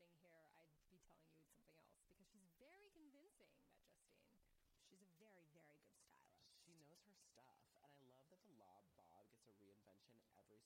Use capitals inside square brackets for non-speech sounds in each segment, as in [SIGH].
sitting here, I'd be telling you something else because she's very convincing, that Justine. She's a very, very good stylist. She knows her stuff, and I love that the Lob Bob gets a reinvention every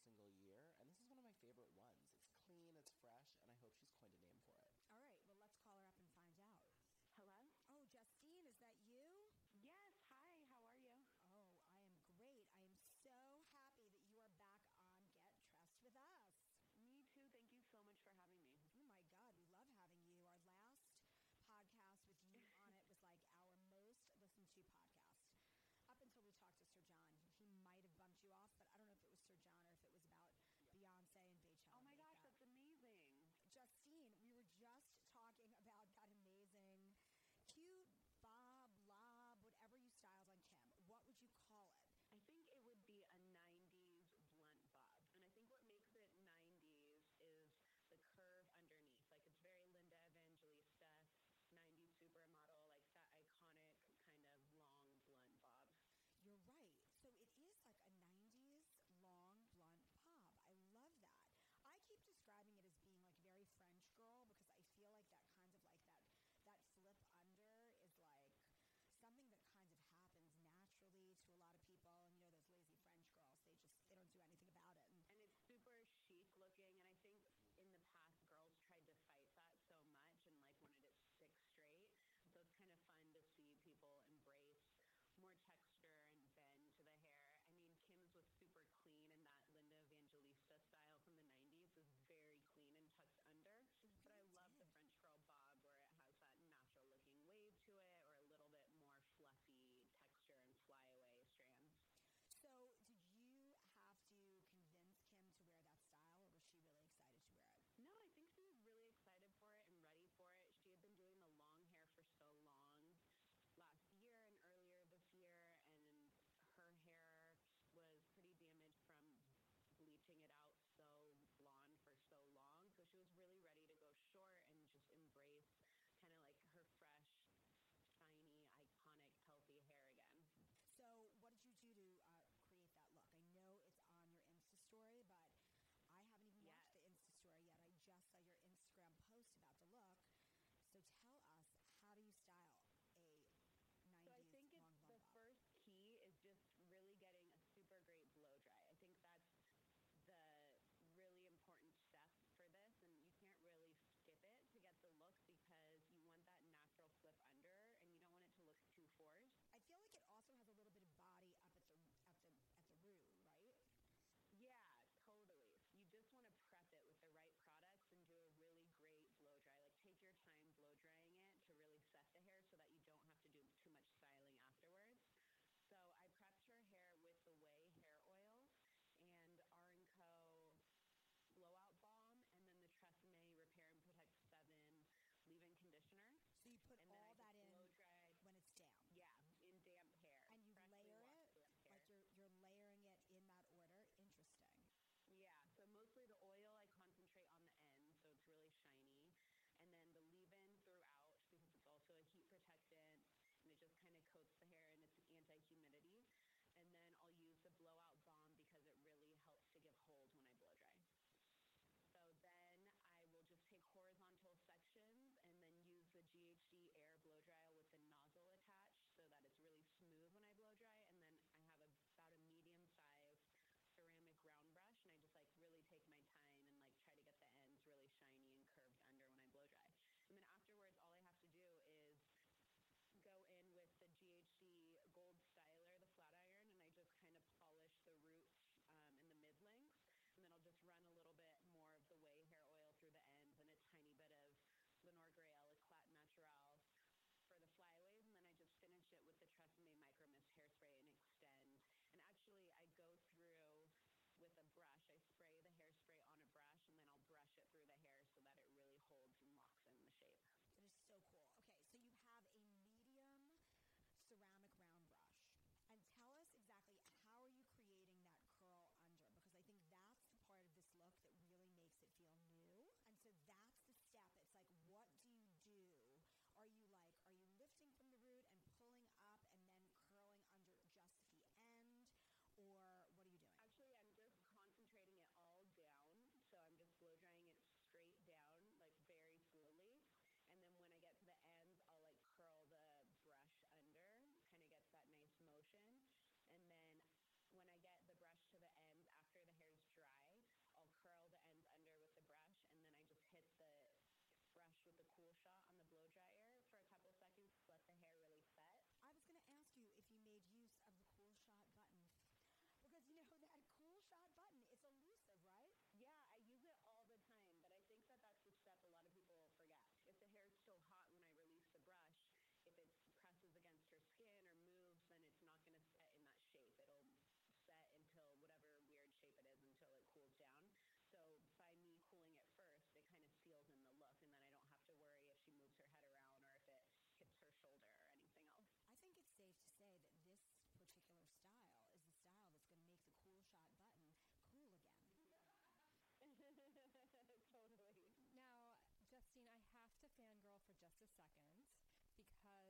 a second because that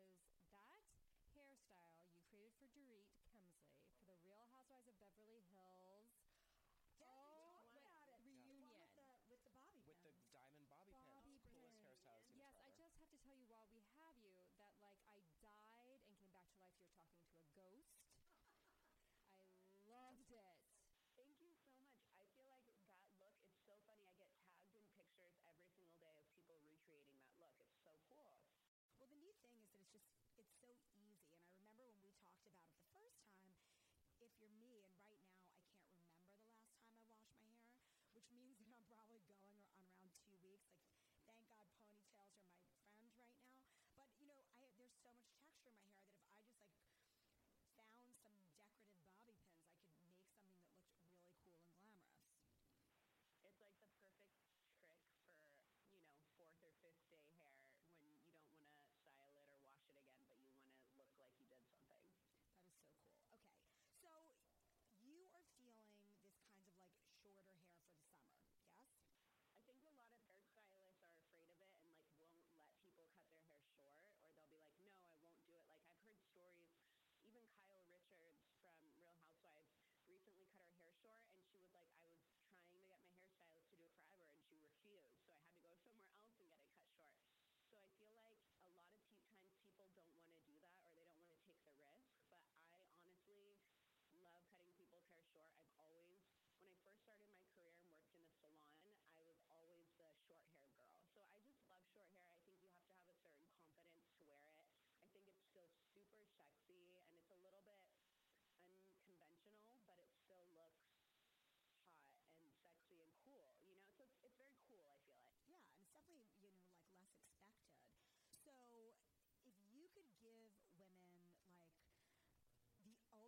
hairstyle you created for Dorit Kemsley for the Real Housewives of Beverly Hills. Oh, reunion with, the, bobby with pins. the diamond bobby, bobby pin. Coolest hairstyle. Yes, I just have to tell you while we have you that like I died and came back to life. You're talking to a ghost. it's just, it's so easy. And I remember when we talked about it the first time, if you're me, and right now I can't remember the last time I washed my hair, which means [LAUGHS] that I'm probably going on around two weeks. Like, thank God ponytails are my friend right now. But, you know, I, there's so much texture in my hair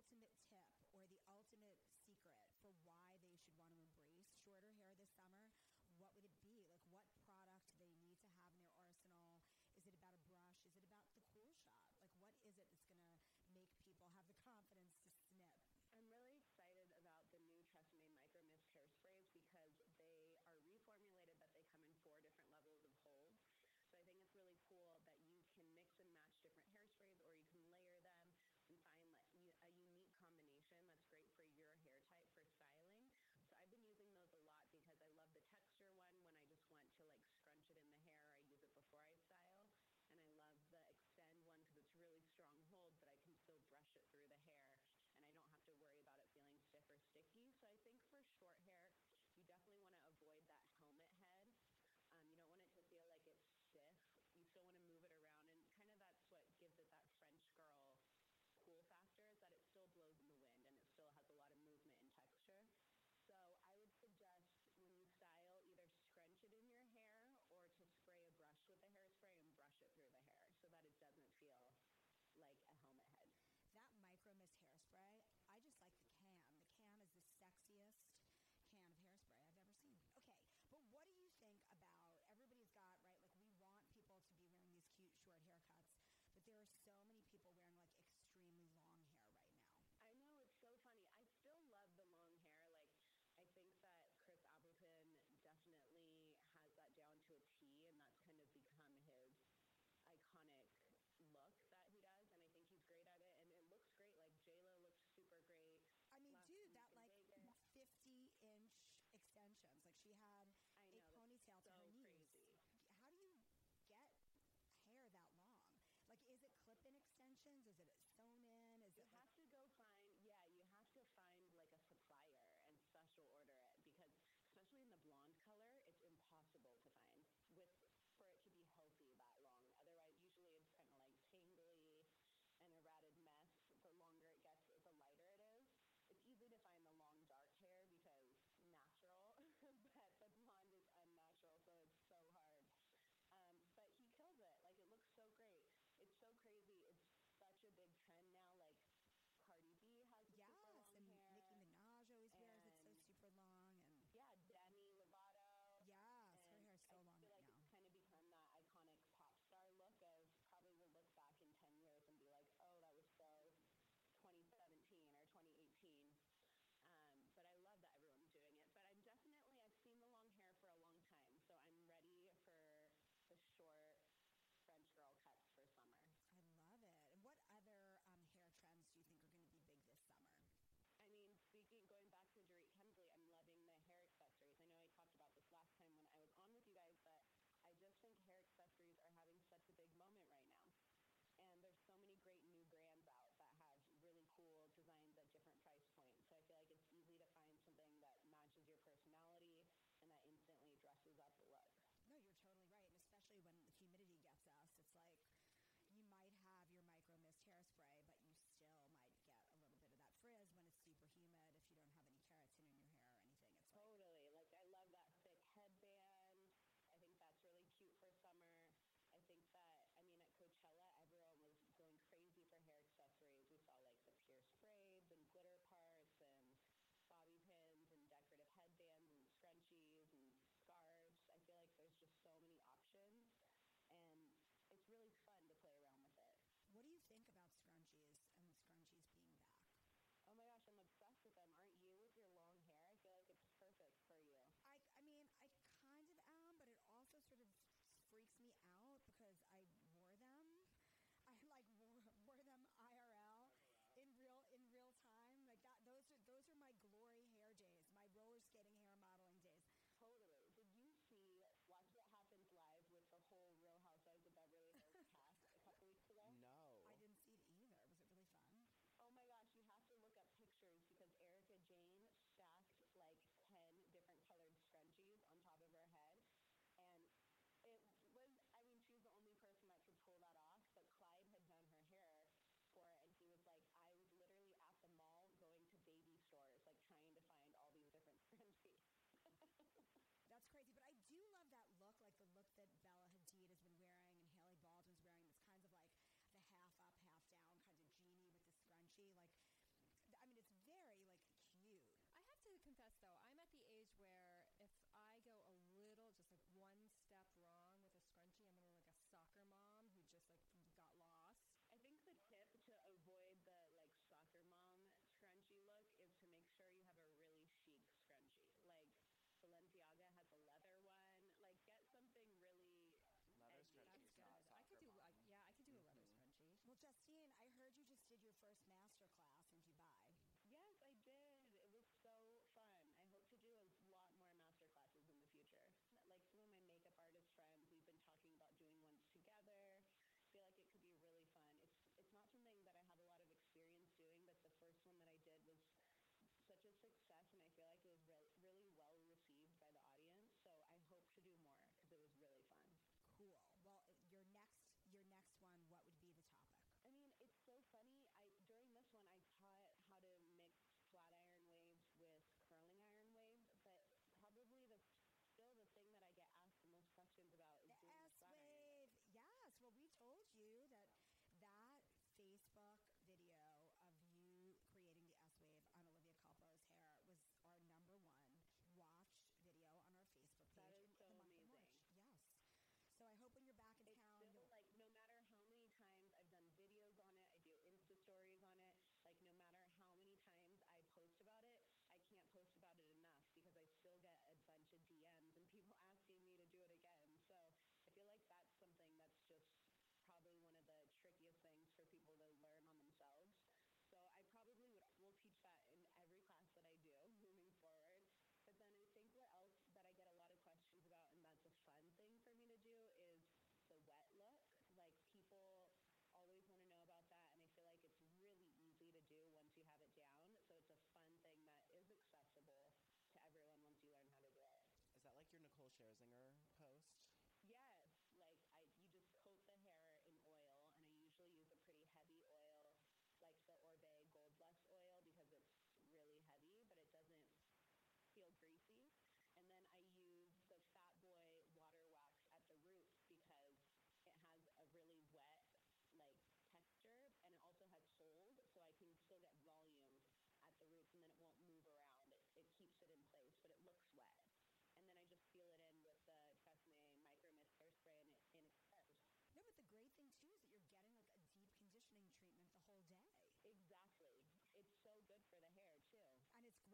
ultimate tip or the ultimate secret for why they should want to embrace Hairspray She had know, a ponytail so to her knees. Crazy. How do you get hair that long? Like, is it clip-in extensions? Is it Justine, I funny. I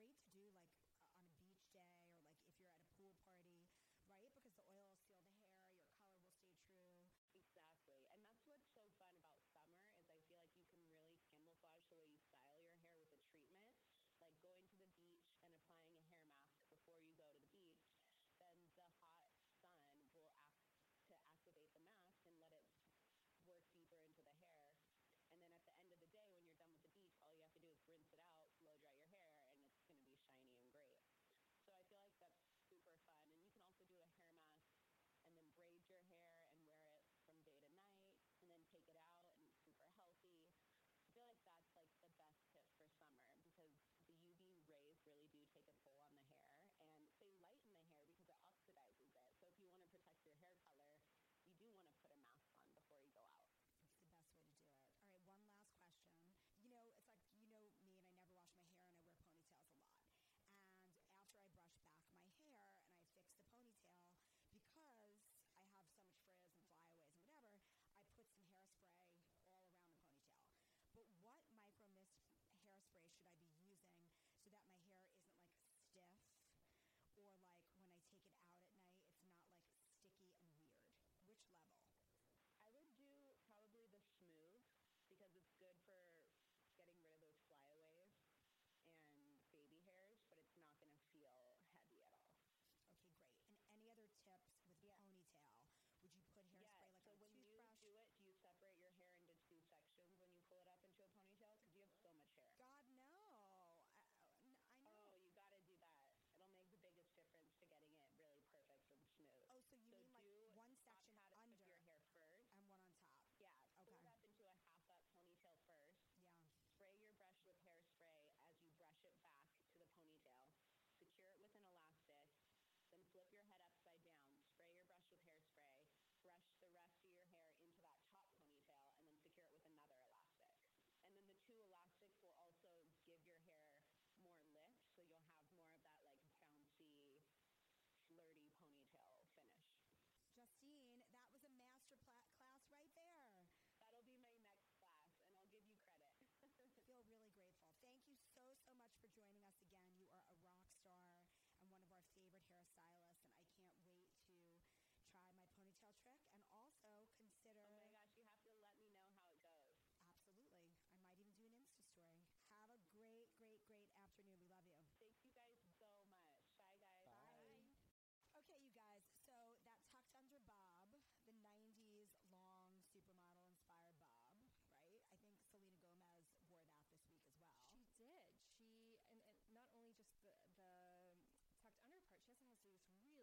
great to do like really